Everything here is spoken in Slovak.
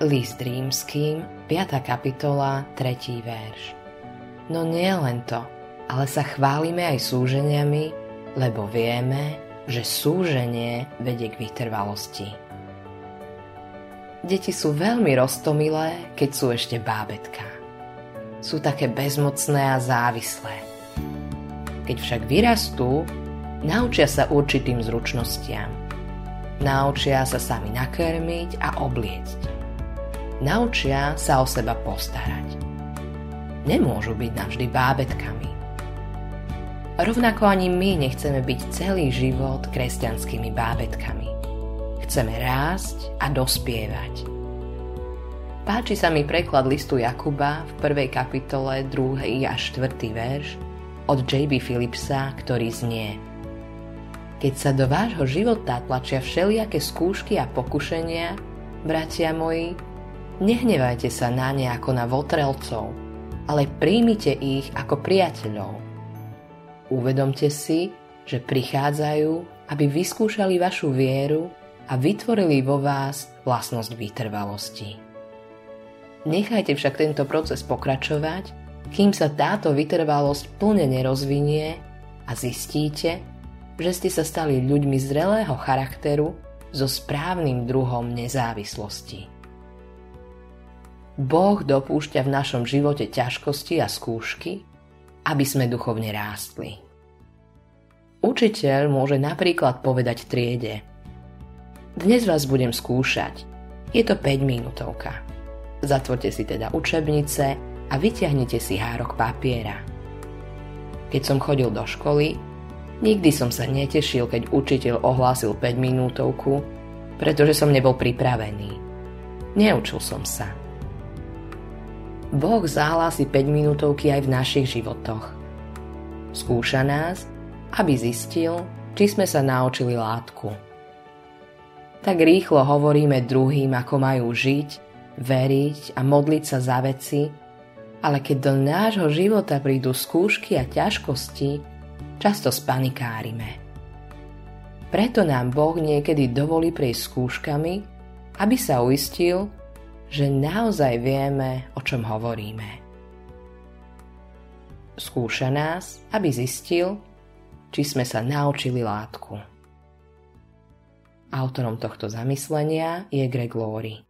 List rímským, 5. kapitola, 3. verš. No nie len to, ale sa chválime aj súženiami, lebo vieme, že súženie vedie k vytrvalosti. Deti sú veľmi roztomilé, keď sú ešte bábetka. Sú také bezmocné a závislé. Keď však vyrastú, naučia sa určitým zručnostiam. Naučia sa sami nakrmiť a obliecť naučia sa o seba postarať. Nemôžu byť navždy bábetkami. Rovnako ani my nechceme byť celý život kresťanskými bábetkami. Chceme rásť a dospievať. Páči sa mi preklad listu Jakuba v prvej kapitole 2. a 4. verš od J.B. Philipsa, ktorý znie Keď sa do vášho života tlačia všelijaké skúšky a pokušenia, bratia moji, Nehnevajte sa na ne ako na votrelcov, ale príjmite ich ako priateľov. Uvedomte si, že prichádzajú, aby vyskúšali vašu vieru a vytvorili vo vás vlastnosť vytrvalosti. Nechajte však tento proces pokračovať, kým sa táto vytrvalosť plne nerozvinie a zistíte, že ste sa stali ľuďmi zrelého charakteru so správnym druhom nezávislosti. Boh dopúšťa v našom živote ťažkosti a skúšky, aby sme duchovne rástli. Učiteľ môže napríklad povedať triede Dnes vás budem skúšať. Je to 5 minútovka. Zatvorte si teda učebnice a vyťahnite si hárok papiera. Keď som chodil do školy, nikdy som sa netešil, keď učiteľ ohlásil 5 minútovku, pretože som nebol pripravený. Neučil som sa. Boh zahlási 5 minútovky aj v našich životoch. Skúša nás, aby zistil, či sme sa naučili látku. Tak rýchlo hovoríme druhým, ako majú žiť, veriť a modliť sa za veci, ale keď do nášho života prídu skúšky a ťažkosti, často spanikárime. Preto nám Boh niekedy dovolí prejsť skúškami, aby sa uistil, že naozaj vieme, o čom hovoríme. Skúša nás, aby zistil, či sme sa naučili látku. Autorom tohto zamyslenia je Greg Laurie.